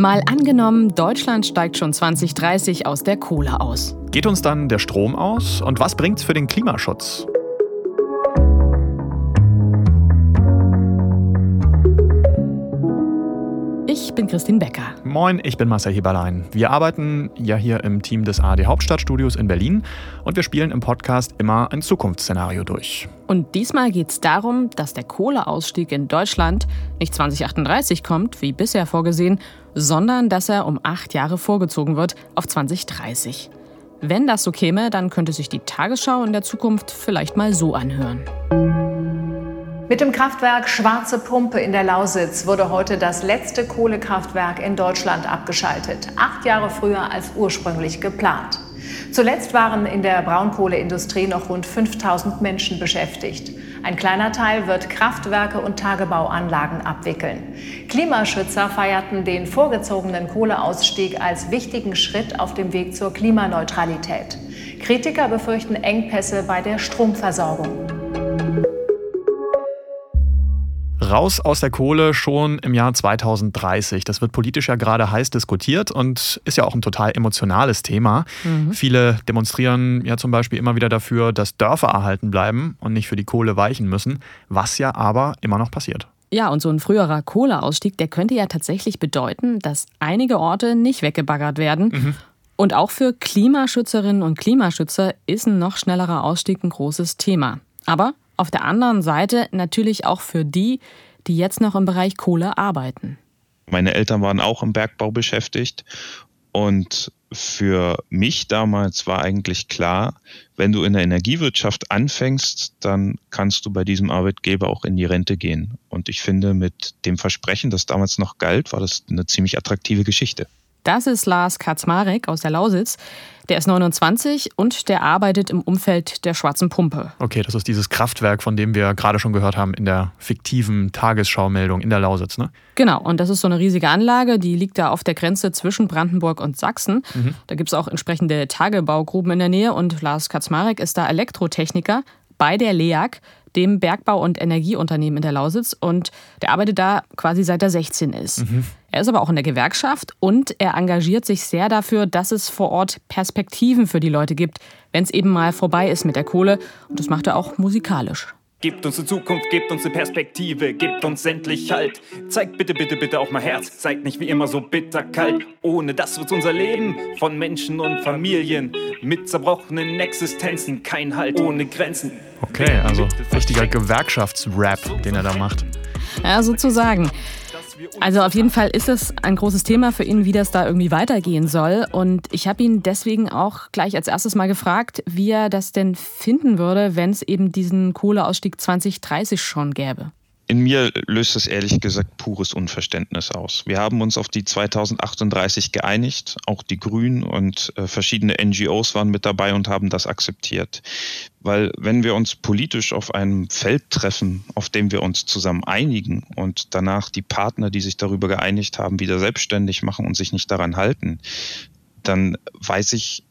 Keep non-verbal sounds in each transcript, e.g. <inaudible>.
Mal angenommen, Deutschland steigt schon 2030 aus der Kohle aus. Geht uns dann der Strom aus? Und was bringt's für den Klimaschutz? Christine Becker. Moin, ich bin Marcel Heberlein. Wir arbeiten ja hier im Team des ARD Hauptstadtstudios in Berlin und wir spielen im Podcast immer ein Zukunftsszenario durch. Und diesmal geht es darum, dass der Kohleausstieg in Deutschland nicht 2038 kommt, wie bisher vorgesehen, sondern dass er um acht Jahre vorgezogen wird auf 2030. Wenn das so käme, dann könnte sich die Tagesschau in der Zukunft vielleicht mal so anhören. Mit dem Kraftwerk Schwarze Pumpe in der Lausitz wurde heute das letzte Kohlekraftwerk in Deutschland abgeschaltet, acht Jahre früher als ursprünglich geplant. Zuletzt waren in der Braunkohleindustrie noch rund 5000 Menschen beschäftigt. Ein kleiner Teil wird Kraftwerke und Tagebauanlagen abwickeln. Klimaschützer feierten den vorgezogenen Kohleausstieg als wichtigen Schritt auf dem Weg zur Klimaneutralität. Kritiker befürchten Engpässe bei der Stromversorgung. Raus aus der Kohle schon im Jahr 2030. Das wird politisch ja gerade heiß diskutiert und ist ja auch ein total emotionales Thema. Mhm. Viele demonstrieren ja zum Beispiel immer wieder dafür, dass Dörfer erhalten bleiben und nicht für die Kohle weichen müssen, was ja aber immer noch passiert. Ja, und so ein früherer Kohleausstieg, der könnte ja tatsächlich bedeuten, dass einige Orte nicht weggebaggert werden. Mhm. Und auch für Klimaschützerinnen und Klimaschützer ist ein noch schnellerer Ausstieg ein großes Thema. Aber auf der anderen Seite natürlich auch für die, die jetzt noch im Bereich Kohle arbeiten. Meine Eltern waren auch im Bergbau beschäftigt und für mich damals war eigentlich klar, wenn du in der Energiewirtschaft anfängst, dann kannst du bei diesem Arbeitgeber auch in die Rente gehen. Und ich finde, mit dem Versprechen, das damals noch galt, war das eine ziemlich attraktive Geschichte. Das ist Lars Kaczmarek aus der Lausitz. Der ist 29 und der arbeitet im Umfeld der Schwarzen Pumpe. Okay, das ist dieses Kraftwerk, von dem wir gerade schon gehört haben in der fiktiven Tagesschaumeldung in der Lausitz, ne? Genau, und das ist so eine riesige Anlage, die liegt da auf der Grenze zwischen Brandenburg und Sachsen. Mhm. Da gibt es auch entsprechende Tagebaugruben in der Nähe und Lars Kaczmarek ist da Elektrotechniker bei der LEAG, dem Bergbau- und Energieunternehmen in der Lausitz. Und der arbeitet da quasi seit er 16 ist. Mhm. Er ist aber auch in der Gewerkschaft und er engagiert sich sehr dafür, dass es vor Ort Perspektiven für die Leute gibt, wenn es eben mal vorbei ist mit der Kohle. Und das macht er auch musikalisch. Gebt uns eine Zukunft, gebt uns eine Perspektive, gebt uns endlich Halt. Zeigt bitte, bitte, bitte auch mal Herz, seid nicht wie immer so bitterkalt. Ohne das wird unser Leben von Menschen und Familien mit zerbrochenen Existenzen kein Halt ohne Grenzen. Okay, also richtiger Gewerkschaftsrap, den er da macht. Ja, sozusagen. Also auf jeden Fall ist es ein großes Thema für ihn, wie das da irgendwie weitergehen soll. Und ich habe ihn deswegen auch gleich als erstes mal gefragt, wie er das denn finden würde, wenn es eben diesen Kohleausstieg 2030 schon gäbe. In mir löst es ehrlich gesagt pures Unverständnis aus. Wir haben uns auf die 2038 geeinigt, auch die Grünen und äh, verschiedene NGOs waren mit dabei und haben das akzeptiert. Weil wenn wir uns politisch auf einem Feld treffen, auf dem wir uns zusammen einigen und danach die Partner, die sich darüber geeinigt haben, wieder selbstständig machen und sich nicht daran halten, dann weiß ich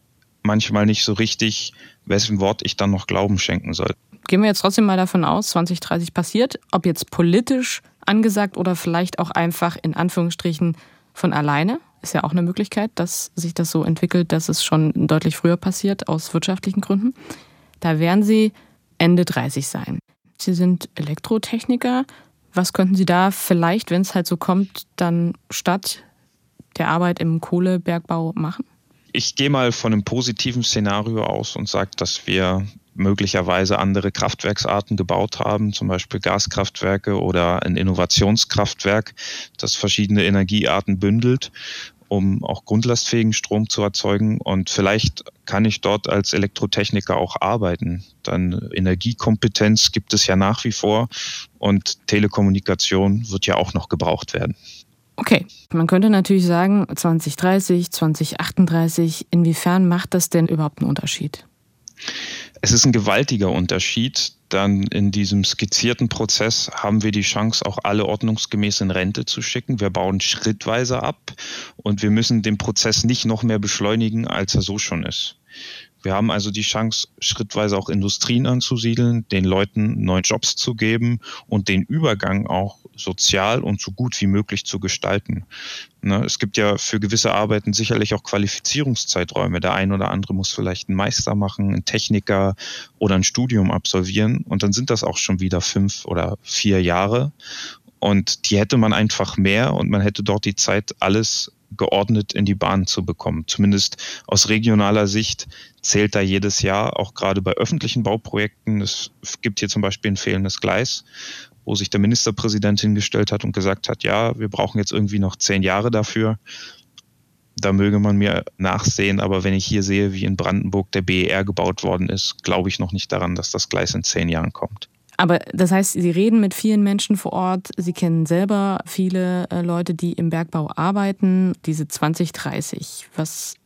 manchmal nicht so richtig, wessen Wort ich dann noch Glauben schenken soll gehen wir jetzt trotzdem mal davon aus, 2030 passiert, ob jetzt politisch angesagt oder vielleicht auch einfach in Anführungsstrichen von alleine. Ist ja auch eine Möglichkeit, dass sich das so entwickelt, dass es schon deutlich früher passiert aus wirtschaftlichen Gründen. Da werden Sie Ende 30 sein. Sie sind Elektrotechniker. Was könnten Sie da vielleicht, wenn es halt so kommt, dann statt der Arbeit im Kohlebergbau machen? Ich gehe mal von einem positiven Szenario aus und sage, dass wir möglicherweise andere Kraftwerksarten gebaut haben, zum Beispiel Gaskraftwerke oder ein Innovationskraftwerk, das verschiedene Energiearten bündelt, um auch grundlastfähigen Strom zu erzeugen. Und vielleicht kann ich dort als Elektrotechniker auch arbeiten. Dann Energiekompetenz gibt es ja nach wie vor und Telekommunikation wird ja auch noch gebraucht werden. Okay, man könnte natürlich sagen, 2030, 2038, inwiefern macht das denn überhaupt einen Unterschied? Es ist ein gewaltiger Unterschied. Dann in diesem skizzierten Prozess haben wir die Chance, auch alle ordnungsgemäß in Rente zu schicken. Wir bauen schrittweise ab und wir müssen den Prozess nicht noch mehr beschleunigen, als er so schon ist. Wir haben also die Chance, schrittweise auch Industrien anzusiedeln, den Leuten neue Jobs zu geben und den Übergang auch sozial und so gut wie möglich zu gestalten. Ne, es gibt ja für gewisse Arbeiten sicherlich auch Qualifizierungszeiträume. Der ein oder andere muss vielleicht einen Meister machen, einen Techniker oder ein Studium absolvieren und dann sind das auch schon wieder fünf oder vier Jahre. Und die hätte man einfach mehr und man hätte dort die Zeit, alles geordnet in die Bahn zu bekommen. Zumindest aus regionaler Sicht zählt da jedes Jahr, auch gerade bei öffentlichen Bauprojekten. Es gibt hier zum Beispiel ein fehlendes Gleis, wo sich der Ministerpräsident hingestellt hat und gesagt hat, ja, wir brauchen jetzt irgendwie noch zehn Jahre dafür. Da möge man mir nachsehen, aber wenn ich hier sehe, wie in Brandenburg der BER gebaut worden ist, glaube ich noch nicht daran, dass das Gleis in zehn Jahren kommt. Aber das heißt, Sie reden mit vielen Menschen vor Ort. Sie kennen selber viele äh, Leute, die im Bergbau arbeiten. Diese 2030, was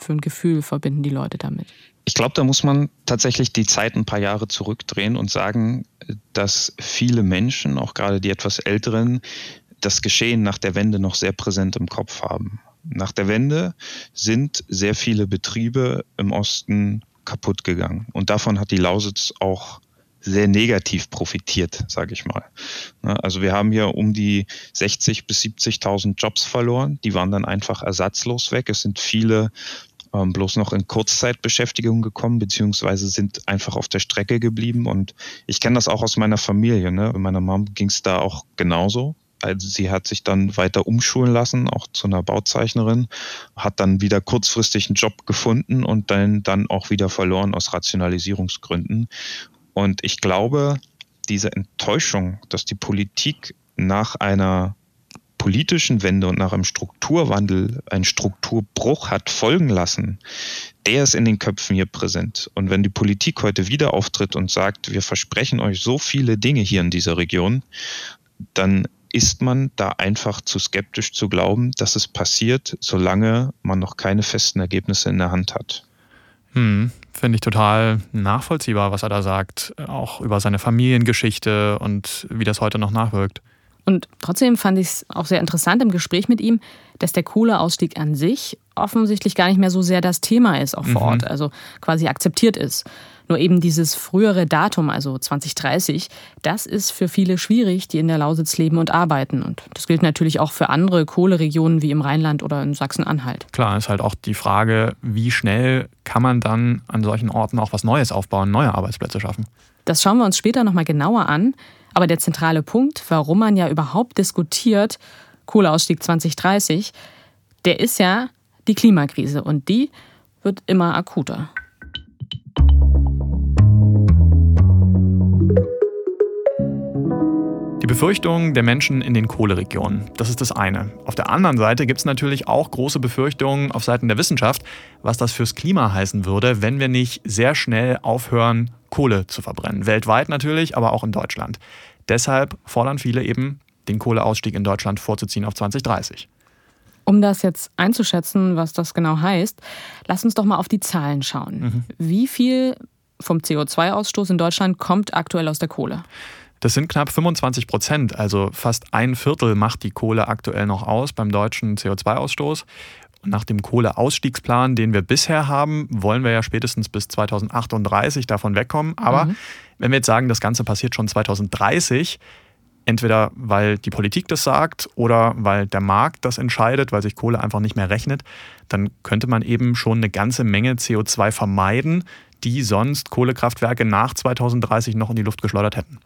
für ein Gefühl verbinden die Leute damit? Ich glaube, da muss man tatsächlich die Zeit ein paar Jahre zurückdrehen und sagen, dass viele Menschen, auch gerade die etwas älteren, das Geschehen nach der Wende noch sehr präsent im Kopf haben. Nach der Wende sind sehr viele Betriebe im Osten kaputt gegangen. Und davon hat die Lausitz auch sehr negativ profitiert, sage ich mal. Ne, also wir haben hier um die 60 bis 70.000 Jobs verloren. Die waren dann einfach ersatzlos weg. Es sind viele ähm, bloß noch in Kurzzeitbeschäftigung gekommen, beziehungsweise sind einfach auf der Strecke geblieben. Und ich kenne das auch aus meiner Familie. Ne? Meiner Mom ging es da auch genauso. Also sie hat sich dann weiter umschulen lassen, auch zu einer Bauzeichnerin, hat dann wieder kurzfristig einen Job gefunden und dann, dann auch wieder verloren aus Rationalisierungsgründen. Und ich glaube, diese Enttäuschung, dass die Politik nach einer politischen Wende und nach einem Strukturwandel einen Strukturbruch hat folgen lassen, der ist in den Köpfen hier präsent. Und wenn die Politik heute wieder auftritt und sagt, wir versprechen euch so viele Dinge hier in dieser Region, dann ist man da einfach zu skeptisch zu glauben, dass es passiert, solange man noch keine festen Ergebnisse in der Hand hat. Hm, Finde ich total nachvollziehbar, was er da sagt, auch über seine Familiengeschichte und wie das heute noch nachwirkt. Und trotzdem fand ich es auch sehr interessant im Gespräch mit ihm, dass der Kohleausstieg an sich offensichtlich gar nicht mehr so sehr das Thema ist, auch vor mhm. Ort, also quasi akzeptiert ist. Nur eben dieses frühere Datum, also 2030, das ist für viele schwierig, die in der Lausitz leben und arbeiten. Und das gilt natürlich auch für andere Kohleregionen wie im Rheinland oder in Sachsen-Anhalt. Klar, ist halt auch die Frage, wie schnell kann man dann an solchen Orten auch was Neues aufbauen, neue Arbeitsplätze schaffen. Das schauen wir uns später nochmal genauer an. Aber der zentrale Punkt, warum man ja überhaupt diskutiert, Kohleausstieg 2030, der ist ja die Klimakrise. Und die wird immer akuter. Befürchtungen der Menschen in den Kohleregionen. Das ist das eine. Auf der anderen Seite gibt es natürlich auch große Befürchtungen auf Seiten der Wissenschaft, was das fürs Klima heißen würde, wenn wir nicht sehr schnell aufhören, Kohle zu verbrennen. Weltweit natürlich, aber auch in Deutschland. Deshalb fordern viele eben, den Kohleausstieg in Deutschland vorzuziehen auf 2030. Um das jetzt einzuschätzen, was das genau heißt, lass uns doch mal auf die Zahlen schauen. Mhm. Wie viel vom CO2-Ausstoß in Deutschland kommt aktuell aus der Kohle? Das sind knapp 25 Prozent, also fast ein Viertel macht die Kohle aktuell noch aus beim deutschen CO2-Ausstoß. Nach dem Kohleausstiegsplan, den wir bisher haben, wollen wir ja spätestens bis 2038 davon wegkommen. Aber mhm. wenn wir jetzt sagen, das Ganze passiert schon 2030, entweder weil die Politik das sagt oder weil der Markt das entscheidet, weil sich Kohle einfach nicht mehr rechnet, dann könnte man eben schon eine ganze Menge CO2 vermeiden, die sonst Kohlekraftwerke nach 2030 noch in die Luft geschleudert hätten.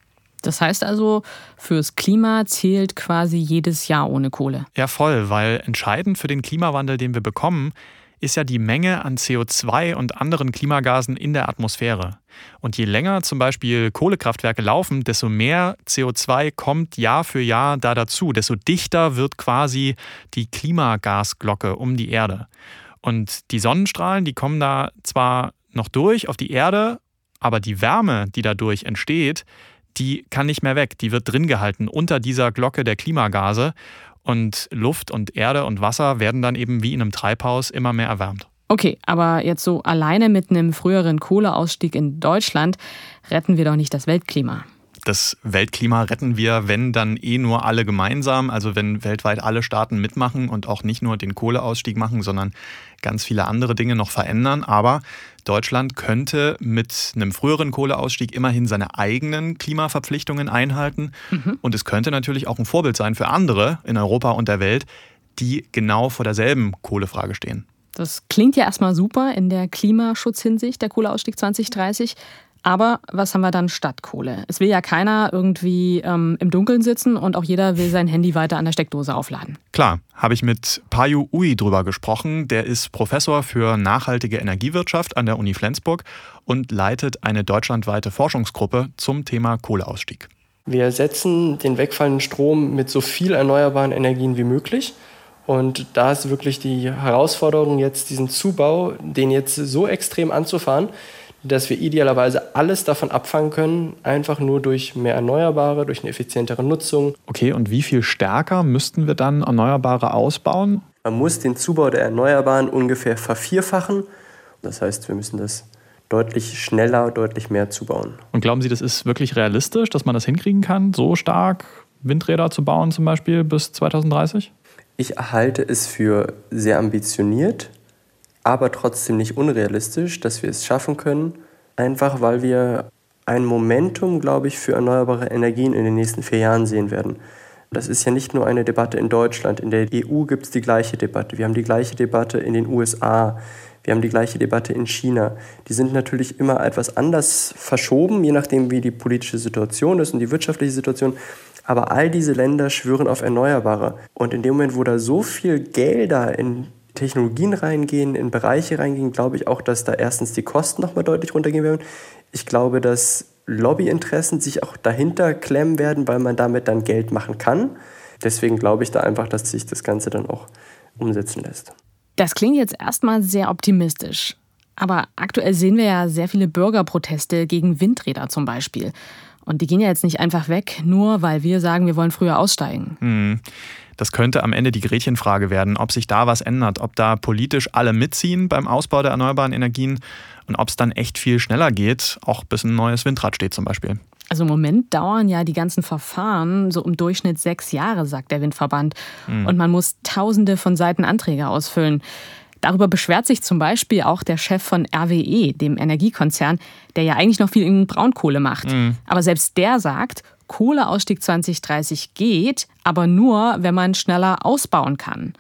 Das heißt also, fürs Klima zählt quasi jedes Jahr ohne Kohle. Ja, voll, weil entscheidend für den Klimawandel, den wir bekommen, ist ja die Menge an CO2 und anderen Klimagasen in der Atmosphäre. Und je länger zum Beispiel Kohlekraftwerke laufen, desto mehr CO2 kommt Jahr für Jahr da dazu, desto dichter wird quasi die Klimagasglocke um die Erde. Und die Sonnenstrahlen, die kommen da zwar noch durch auf die Erde, aber die Wärme, die dadurch entsteht, die kann nicht mehr weg. Die wird drin gehalten unter dieser Glocke der Klimagase. Und Luft und Erde und Wasser werden dann eben wie in einem Treibhaus immer mehr erwärmt. Okay, aber jetzt so alleine mit einem früheren Kohleausstieg in Deutschland retten wir doch nicht das Weltklima. Das Weltklima retten wir, wenn dann eh nur alle gemeinsam, also wenn weltweit alle Staaten mitmachen und auch nicht nur den Kohleausstieg machen, sondern ganz viele andere Dinge noch verändern. Aber Deutschland könnte mit einem früheren Kohleausstieg immerhin seine eigenen Klimaverpflichtungen einhalten. Mhm. Und es könnte natürlich auch ein Vorbild sein für andere in Europa und der Welt, die genau vor derselben Kohlefrage stehen. Das klingt ja erstmal super in der Klimaschutzhinsicht, der Kohleausstieg 2030. Aber was haben wir dann statt Kohle? Es will ja keiner irgendwie ähm, im Dunkeln sitzen und auch jeder will sein Handy weiter an der Steckdose aufladen. Klar, habe ich mit Payu Ui drüber gesprochen. Der ist Professor für nachhaltige Energiewirtschaft an der Uni Flensburg und leitet eine deutschlandweite Forschungsgruppe zum Thema Kohleausstieg. Wir ersetzen den wegfallenden Strom mit so viel erneuerbaren Energien wie möglich. Und da ist wirklich die Herausforderung, jetzt diesen Zubau, den jetzt so extrem anzufahren, dass wir idealerweise alles davon abfangen können, einfach nur durch mehr Erneuerbare, durch eine effizientere Nutzung. Okay, und wie viel stärker müssten wir dann Erneuerbare ausbauen? Man muss den Zubau der Erneuerbaren ungefähr vervierfachen. Das heißt, wir müssen das deutlich schneller, deutlich mehr zubauen. Und glauben Sie, das ist wirklich realistisch, dass man das hinkriegen kann, so stark Windräder zu bauen zum Beispiel bis 2030? Ich halte es für sehr ambitioniert aber trotzdem nicht unrealistisch, dass wir es schaffen können, einfach weil wir ein Momentum, glaube ich, für erneuerbare Energien in den nächsten vier Jahren sehen werden. Das ist ja nicht nur eine Debatte in Deutschland. In der EU gibt es die gleiche Debatte. Wir haben die gleiche Debatte in den USA. Wir haben die gleiche Debatte in China. Die sind natürlich immer etwas anders verschoben, je nachdem, wie die politische Situation ist und die wirtschaftliche Situation. Aber all diese Länder schwören auf Erneuerbare. Und in dem Moment, wo da so viel Gelder in Technologien reingehen, in Bereiche reingehen, glaube ich auch, dass da erstens die Kosten nochmal deutlich runtergehen werden. Ich glaube, dass Lobbyinteressen sich auch dahinter klemmen werden, weil man damit dann Geld machen kann. Deswegen glaube ich da einfach, dass sich das Ganze dann auch umsetzen lässt. Das klingt jetzt erstmal sehr optimistisch. Aber aktuell sehen wir ja sehr viele Bürgerproteste gegen Windräder zum Beispiel. Und die gehen ja jetzt nicht einfach weg, nur weil wir sagen, wir wollen früher aussteigen. Hm. Das könnte am Ende die Gretchenfrage werden, ob sich da was ändert, ob da politisch alle mitziehen beim Ausbau der erneuerbaren Energien und ob es dann echt viel schneller geht, auch bis ein neues Windrad steht zum Beispiel. Also im Moment dauern ja die ganzen Verfahren so im Durchschnitt sechs Jahre, sagt der Windverband. Mhm. Und man muss tausende von Seiten Anträge ausfüllen. Darüber beschwert sich zum Beispiel auch der Chef von RWE, dem Energiekonzern, der ja eigentlich noch viel in Braunkohle macht. Mhm. Aber selbst der sagt, Kohleausstieg 2030 geht, aber nur, wenn man schneller ausbauen kann.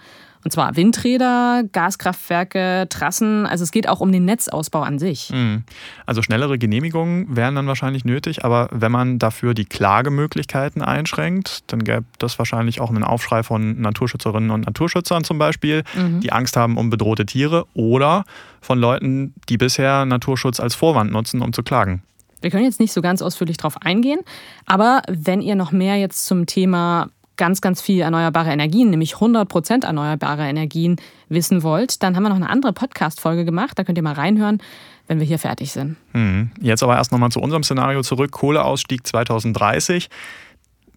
Und zwar Windräder, Gaskraftwerke, Trassen. Also es geht auch um den Netzausbau an sich. Mhm. Also schnellere Genehmigungen wären dann wahrscheinlich nötig, aber wenn man dafür die Klagemöglichkeiten einschränkt, dann gäbe das wahrscheinlich auch einen Aufschrei von Naturschützerinnen und Naturschützern zum Beispiel, mhm. die Angst haben um bedrohte Tiere oder von Leuten, die bisher Naturschutz als Vorwand nutzen, um zu klagen. Wir können jetzt nicht so ganz ausführlich darauf eingehen, aber wenn ihr noch mehr jetzt zum Thema ganz, ganz viel erneuerbare Energien, nämlich 100 Prozent erneuerbare Energien wissen wollt, dann haben wir noch eine andere Podcast-Folge gemacht. Da könnt ihr mal reinhören, wenn wir hier fertig sind. Hm. Jetzt aber erst nochmal zu unserem Szenario zurück. Kohleausstieg 2030.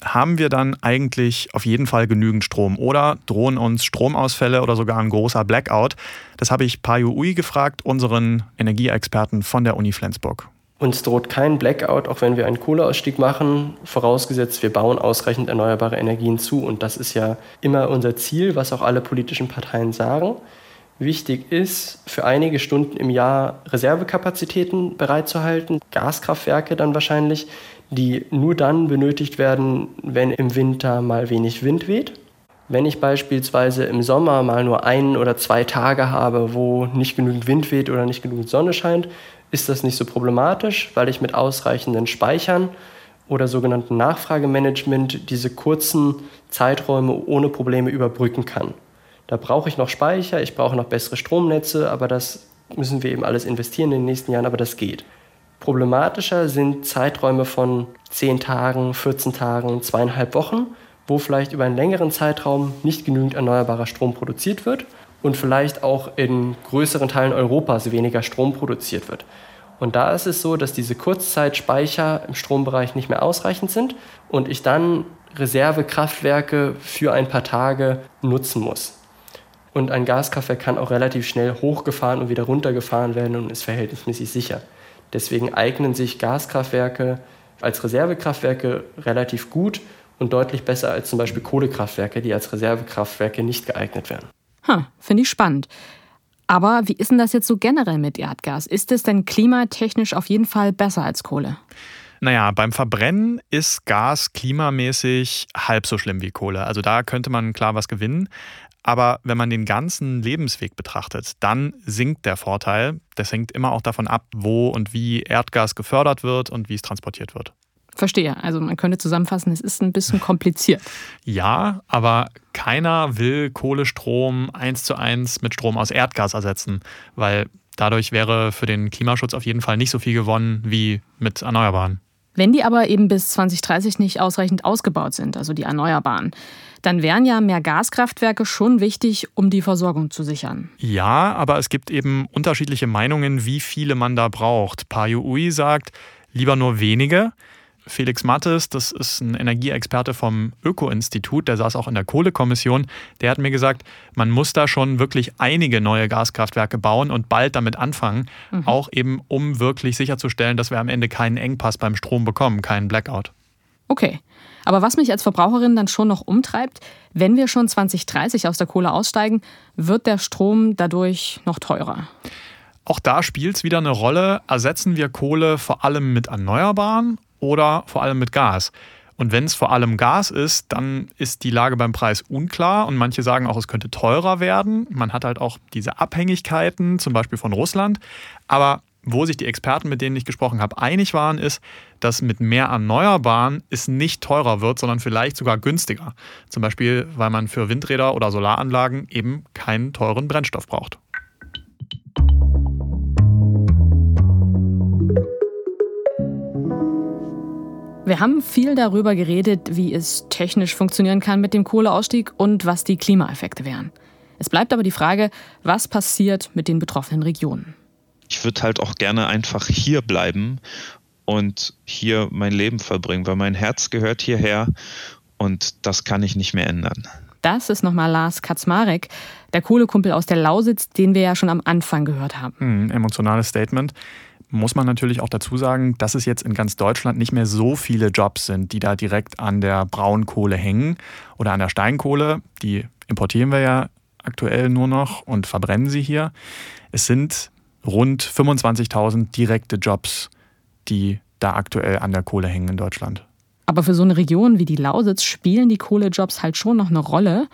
Haben wir dann eigentlich auf jeden Fall genügend Strom oder drohen uns Stromausfälle oder sogar ein großer Blackout? Das habe ich Payu Ui gefragt, unseren Energieexperten von der Uni Flensburg. Uns droht kein Blackout, auch wenn wir einen Kohleausstieg machen, vorausgesetzt wir bauen ausreichend erneuerbare Energien zu. Und das ist ja immer unser Ziel, was auch alle politischen Parteien sagen. Wichtig ist, für einige Stunden im Jahr Reservekapazitäten bereitzuhalten, Gaskraftwerke dann wahrscheinlich, die nur dann benötigt werden, wenn im Winter mal wenig Wind weht. Wenn ich beispielsweise im Sommer mal nur ein oder zwei Tage habe, wo nicht genügend Wind weht oder nicht genügend Sonne scheint, ist das nicht so problematisch, weil ich mit ausreichenden Speichern oder sogenannten Nachfragemanagement diese kurzen Zeiträume ohne Probleme überbrücken kann. Da brauche ich noch Speicher, ich brauche noch bessere Stromnetze, aber das müssen wir eben alles investieren in den nächsten Jahren, aber das geht. Problematischer sind Zeiträume von 10 Tagen, 14 Tagen, zweieinhalb Wochen, wo vielleicht über einen längeren Zeitraum nicht genügend erneuerbarer Strom produziert wird und vielleicht auch in größeren Teilen Europas weniger Strom produziert wird. Und da ist es so, dass diese Kurzzeitspeicher im Strombereich nicht mehr ausreichend sind und ich dann Reservekraftwerke für ein paar Tage nutzen muss. Und ein Gaskraftwerk kann auch relativ schnell hochgefahren und wieder runtergefahren werden und ist verhältnismäßig sicher. Deswegen eignen sich Gaskraftwerke als Reservekraftwerke relativ gut und deutlich besser als zum Beispiel Kohlekraftwerke, die als Reservekraftwerke nicht geeignet wären. Hm, Finde ich spannend. Aber wie ist denn das jetzt so generell mit Erdgas? Ist es denn klimatechnisch auf jeden Fall besser als Kohle? Naja, beim Verbrennen ist Gas klimamäßig halb so schlimm wie Kohle. Also da könnte man klar was gewinnen. Aber wenn man den ganzen Lebensweg betrachtet, dann sinkt der Vorteil. Das hängt immer auch davon ab, wo und wie Erdgas gefördert wird und wie es transportiert wird. Verstehe. Also man könnte zusammenfassen, es ist ein bisschen kompliziert. <laughs> ja, aber keiner will Kohlestrom eins zu eins mit Strom aus Erdgas ersetzen, weil dadurch wäre für den Klimaschutz auf jeden Fall nicht so viel gewonnen wie mit Erneuerbaren. Wenn die aber eben bis 2030 nicht ausreichend ausgebaut sind, also die Erneuerbaren, dann wären ja mehr Gaskraftwerke schon wichtig, um die Versorgung zu sichern. Ja, aber es gibt eben unterschiedliche Meinungen, wie viele man da braucht. Payu Ui sagt, lieber nur wenige. Felix Mattes, das ist ein Energieexperte vom Öko-Institut, der saß auch in der Kohlekommission, der hat mir gesagt, man muss da schon wirklich einige neue Gaskraftwerke bauen und bald damit anfangen, mhm. auch eben um wirklich sicherzustellen, dass wir am Ende keinen Engpass beim Strom bekommen, keinen Blackout. Okay. Aber was mich als Verbraucherin dann schon noch umtreibt, wenn wir schon 2030 aus der Kohle aussteigen, wird der Strom dadurch noch teurer. Auch da spielt es wieder eine Rolle. Ersetzen wir Kohle vor allem mit Erneuerbaren oder vor allem mit Gas. Und wenn es vor allem Gas ist, dann ist die Lage beim Preis unklar und manche sagen auch, es könnte teurer werden. Man hat halt auch diese Abhängigkeiten, zum Beispiel von Russland. Aber wo sich die Experten, mit denen ich gesprochen habe, einig waren, ist, dass mit mehr Erneuerbaren es nicht teurer wird, sondern vielleicht sogar günstiger. Zum Beispiel, weil man für Windräder oder Solaranlagen eben keinen teuren Brennstoff braucht. Wir haben viel darüber geredet, wie es technisch funktionieren kann mit dem Kohleausstieg und was die Klimaeffekte wären. Es bleibt aber die Frage, was passiert mit den betroffenen Regionen. Ich würde halt auch gerne einfach hier bleiben und hier mein Leben verbringen, weil mein Herz gehört hierher und das kann ich nicht mehr ändern. Das ist nochmal Lars Kaczmarek, der Kohlekumpel aus der Lausitz, den wir ja schon am Anfang gehört haben. Hm, emotionales Statement muss man natürlich auch dazu sagen, dass es jetzt in ganz Deutschland nicht mehr so viele Jobs sind, die da direkt an der Braunkohle hängen oder an der Steinkohle. Die importieren wir ja aktuell nur noch und verbrennen sie hier. Es sind rund 25.000 direkte Jobs, die da aktuell an der Kohle hängen in Deutschland. Aber für so eine Region wie die Lausitz spielen die Kohlejobs halt schon noch eine Rolle,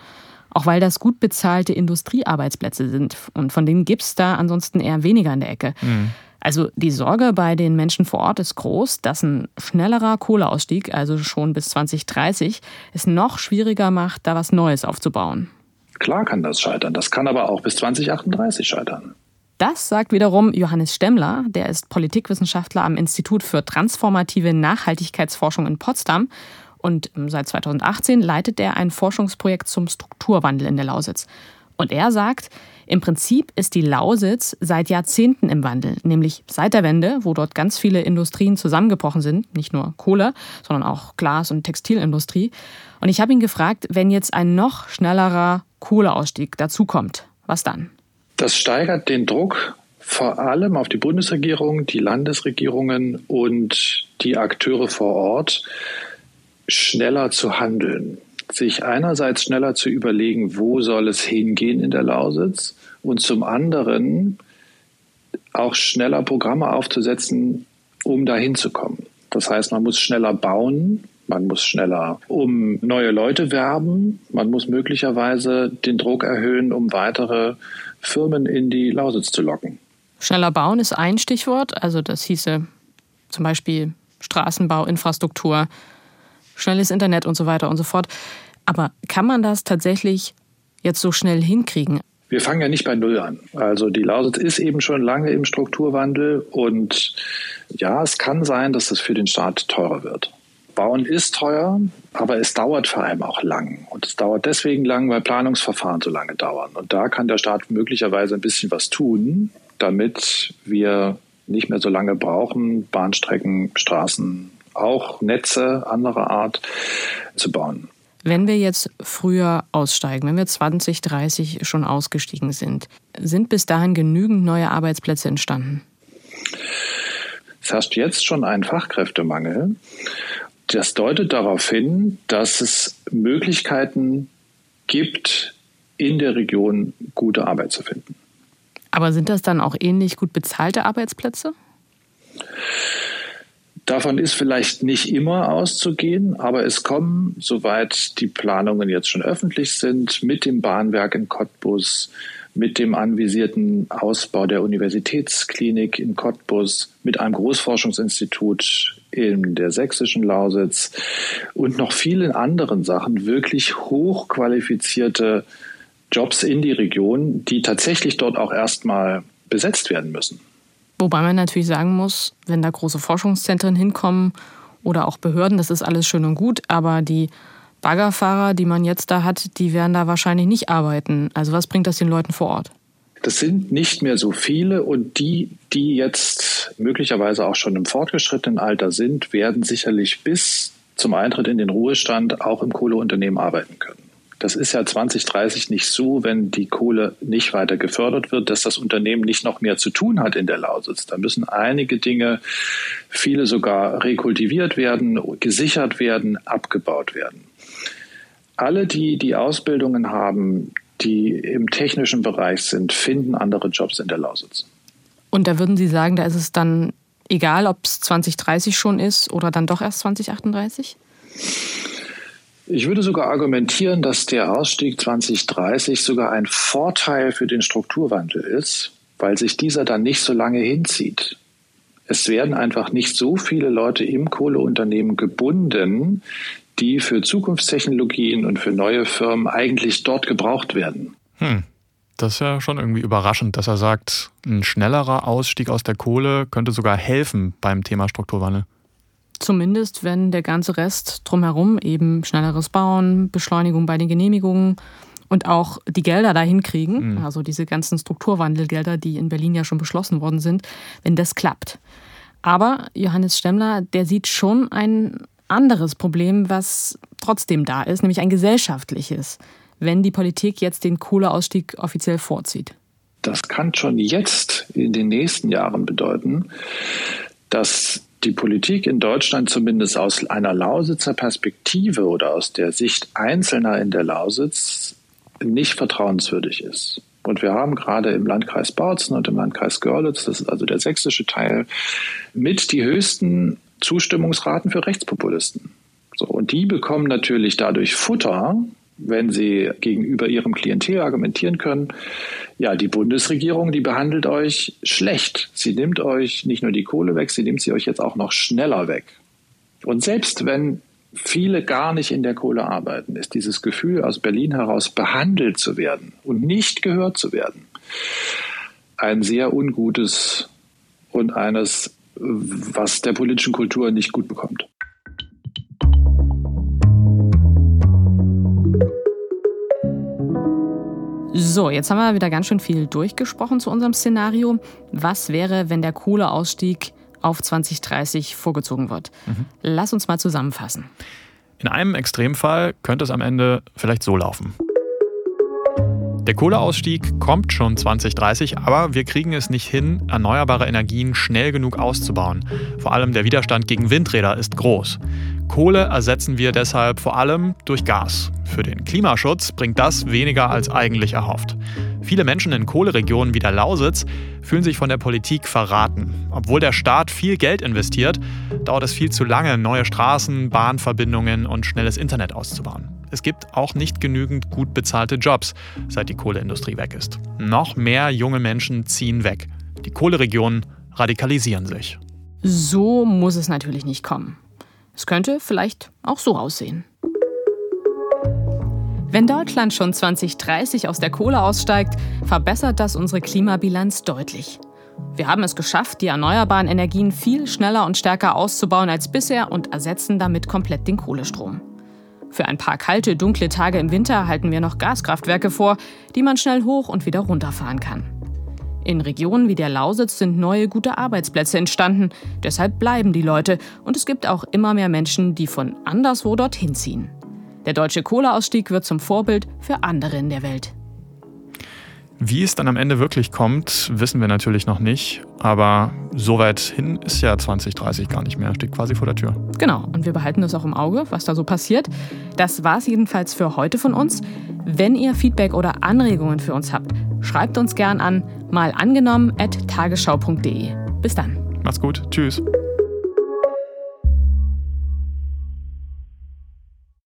auch weil das gut bezahlte Industriearbeitsplätze sind. Und von denen gibt es da ansonsten eher weniger in der Ecke. Mhm. Also die Sorge bei den Menschen vor Ort ist groß, dass ein schnellerer Kohleausstieg, also schon bis 2030, es noch schwieriger macht, da was Neues aufzubauen. Klar kann das scheitern, das kann aber auch bis 2038 scheitern. Das sagt wiederum Johannes Stemmler, der ist Politikwissenschaftler am Institut für transformative Nachhaltigkeitsforschung in Potsdam und seit 2018 leitet er ein Forschungsprojekt zum Strukturwandel in der Lausitz. Und er sagt, im Prinzip ist die Lausitz seit Jahrzehnten im Wandel, nämlich seit der Wende, wo dort ganz viele Industrien zusammengebrochen sind, nicht nur Kohle, sondern auch Glas- und Textilindustrie. Und ich habe ihn gefragt, wenn jetzt ein noch schnellerer Kohleausstieg dazukommt, was dann? Das steigert den Druck vor allem auf die Bundesregierung, die Landesregierungen und die Akteure vor Ort, schneller zu handeln sich einerseits schneller zu überlegen, wo soll es hingehen in der Lausitz und zum anderen auch schneller Programme aufzusetzen, um dahin zu kommen. Das heißt, man muss schneller bauen, man muss schneller um neue Leute werben, man muss möglicherweise den Druck erhöhen, um weitere Firmen in die Lausitz zu locken. Schneller bauen ist ein Stichwort, also das hieße zum Beispiel Straßenbau, Infrastruktur, schnelles Internet und so weiter und so fort. Aber kann man das tatsächlich jetzt so schnell hinkriegen? Wir fangen ja nicht bei Null an. Also die Lausitz ist eben schon lange im Strukturwandel und ja, es kann sein, dass es für den Staat teurer wird. Bauen ist teuer, aber es dauert vor allem auch lang. Und es dauert deswegen lang, weil Planungsverfahren so lange dauern. Und da kann der Staat möglicherweise ein bisschen was tun, damit wir nicht mehr so lange brauchen, Bahnstrecken, Straßen, auch Netze anderer Art zu bauen. Wenn wir jetzt früher aussteigen, wenn wir 2030 schon ausgestiegen sind, sind bis dahin genügend neue Arbeitsplätze entstanden? Es herrscht jetzt schon ein Fachkräftemangel. Das deutet darauf hin, dass es Möglichkeiten gibt, in der Region gute Arbeit zu finden. Aber sind das dann auch ähnlich gut bezahlte Arbeitsplätze? Davon ist vielleicht nicht immer auszugehen, aber es kommen, soweit die Planungen jetzt schon öffentlich sind, mit dem Bahnwerk in Cottbus, mit dem anvisierten Ausbau der Universitätsklinik in Cottbus, mit einem Großforschungsinstitut in der sächsischen Lausitz und noch vielen anderen Sachen wirklich hochqualifizierte Jobs in die Region, die tatsächlich dort auch erstmal besetzt werden müssen. Wobei man natürlich sagen muss, wenn da große Forschungszentren hinkommen oder auch Behörden, das ist alles schön und gut, aber die Baggerfahrer, die man jetzt da hat, die werden da wahrscheinlich nicht arbeiten. Also was bringt das den Leuten vor Ort? Das sind nicht mehr so viele und die, die jetzt möglicherweise auch schon im fortgeschrittenen Alter sind, werden sicherlich bis zum Eintritt in den Ruhestand auch im Kohleunternehmen arbeiten können. Das ist ja 2030 nicht so, wenn die Kohle nicht weiter gefördert wird, dass das Unternehmen nicht noch mehr zu tun hat in der Lausitz. Da müssen einige Dinge, viele sogar rekultiviert werden, gesichert werden, abgebaut werden. Alle, die die Ausbildungen haben, die im technischen Bereich sind, finden andere Jobs in der Lausitz. Und da würden Sie sagen, da ist es dann egal, ob es 2030 schon ist oder dann doch erst 2038? Ich würde sogar argumentieren, dass der Ausstieg 2030 sogar ein Vorteil für den Strukturwandel ist, weil sich dieser dann nicht so lange hinzieht. Es werden einfach nicht so viele Leute im Kohleunternehmen gebunden, die für Zukunftstechnologien und für neue Firmen eigentlich dort gebraucht werden. Hm. Das ist ja schon irgendwie überraschend, dass er sagt, ein schnellerer Ausstieg aus der Kohle könnte sogar helfen beim Thema Strukturwandel. Zumindest, wenn der ganze Rest drumherum eben schnelleres Bauen, Beschleunigung bei den Genehmigungen und auch die Gelder dahin kriegen, mhm. also diese ganzen Strukturwandelgelder, die in Berlin ja schon beschlossen worden sind, wenn das klappt. Aber Johannes Stemmler, der sieht schon ein anderes Problem, was trotzdem da ist, nämlich ein gesellschaftliches, wenn die Politik jetzt den Kohleausstieg offiziell vorzieht. Das kann schon jetzt in den nächsten Jahren bedeuten, dass die Politik in Deutschland zumindest aus einer Lausitzer Perspektive oder aus der Sicht Einzelner in der Lausitz nicht vertrauenswürdig ist. Und wir haben gerade im Landkreis Bautzen und im Landkreis Görlitz, das ist also der sächsische Teil, mit die höchsten Zustimmungsraten für Rechtspopulisten. So, und die bekommen natürlich dadurch Futter, wenn sie gegenüber ihrem Klientel argumentieren können, ja, die Bundesregierung, die behandelt euch schlecht. Sie nimmt euch nicht nur die Kohle weg, sie nimmt sie euch jetzt auch noch schneller weg. Und selbst wenn viele gar nicht in der Kohle arbeiten, ist dieses Gefühl aus Berlin heraus behandelt zu werden und nicht gehört zu werden ein sehr ungutes und eines, was der politischen Kultur nicht gut bekommt. So, jetzt haben wir wieder ganz schön viel durchgesprochen zu unserem Szenario. Was wäre, wenn der Kohleausstieg auf 2030 vorgezogen wird? Mhm. Lass uns mal zusammenfassen. In einem Extremfall könnte es am Ende vielleicht so laufen. Der Kohleausstieg kommt schon 2030, aber wir kriegen es nicht hin, erneuerbare Energien schnell genug auszubauen. Vor allem der Widerstand gegen Windräder ist groß. Kohle ersetzen wir deshalb vor allem durch Gas. Für den Klimaschutz bringt das weniger als eigentlich erhofft. Viele Menschen in Kohleregionen wie der Lausitz fühlen sich von der Politik verraten. Obwohl der Staat viel Geld investiert, dauert es viel zu lange, neue Straßen, Bahnverbindungen und schnelles Internet auszubauen. Es gibt auch nicht genügend gut bezahlte Jobs, seit die Kohleindustrie weg ist. Noch mehr junge Menschen ziehen weg. Die Kohleregionen radikalisieren sich. So muss es natürlich nicht kommen. Es könnte vielleicht auch so aussehen. Wenn Deutschland schon 2030 aus der Kohle aussteigt, verbessert das unsere Klimabilanz deutlich. Wir haben es geschafft, die erneuerbaren Energien viel schneller und stärker auszubauen als bisher und ersetzen damit komplett den Kohlestrom. Für ein paar kalte, dunkle Tage im Winter halten wir noch Gaskraftwerke vor, die man schnell hoch und wieder runterfahren kann. In Regionen wie der Lausitz sind neue gute Arbeitsplätze entstanden. Deshalb bleiben die Leute und es gibt auch immer mehr Menschen, die von anderswo dorthin ziehen. Der deutsche Kohleausstieg wird zum Vorbild für andere in der Welt. Wie es dann am Ende wirklich kommt, wissen wir natürlich noch nicht. Aber so weit hin ist ja 2030 gar nicht mehr, steht quasi vor der Tür. Genau, und wir behalten das auch im Auge, was da so passiert. Das war es jedenfalls für heute von uns. Wenn ihr Feedback oder Anregungen für uns habt, schreibt uns gern an mal angenommen at tagesschau.de. Bis dann. Macht's gut. Tschüss.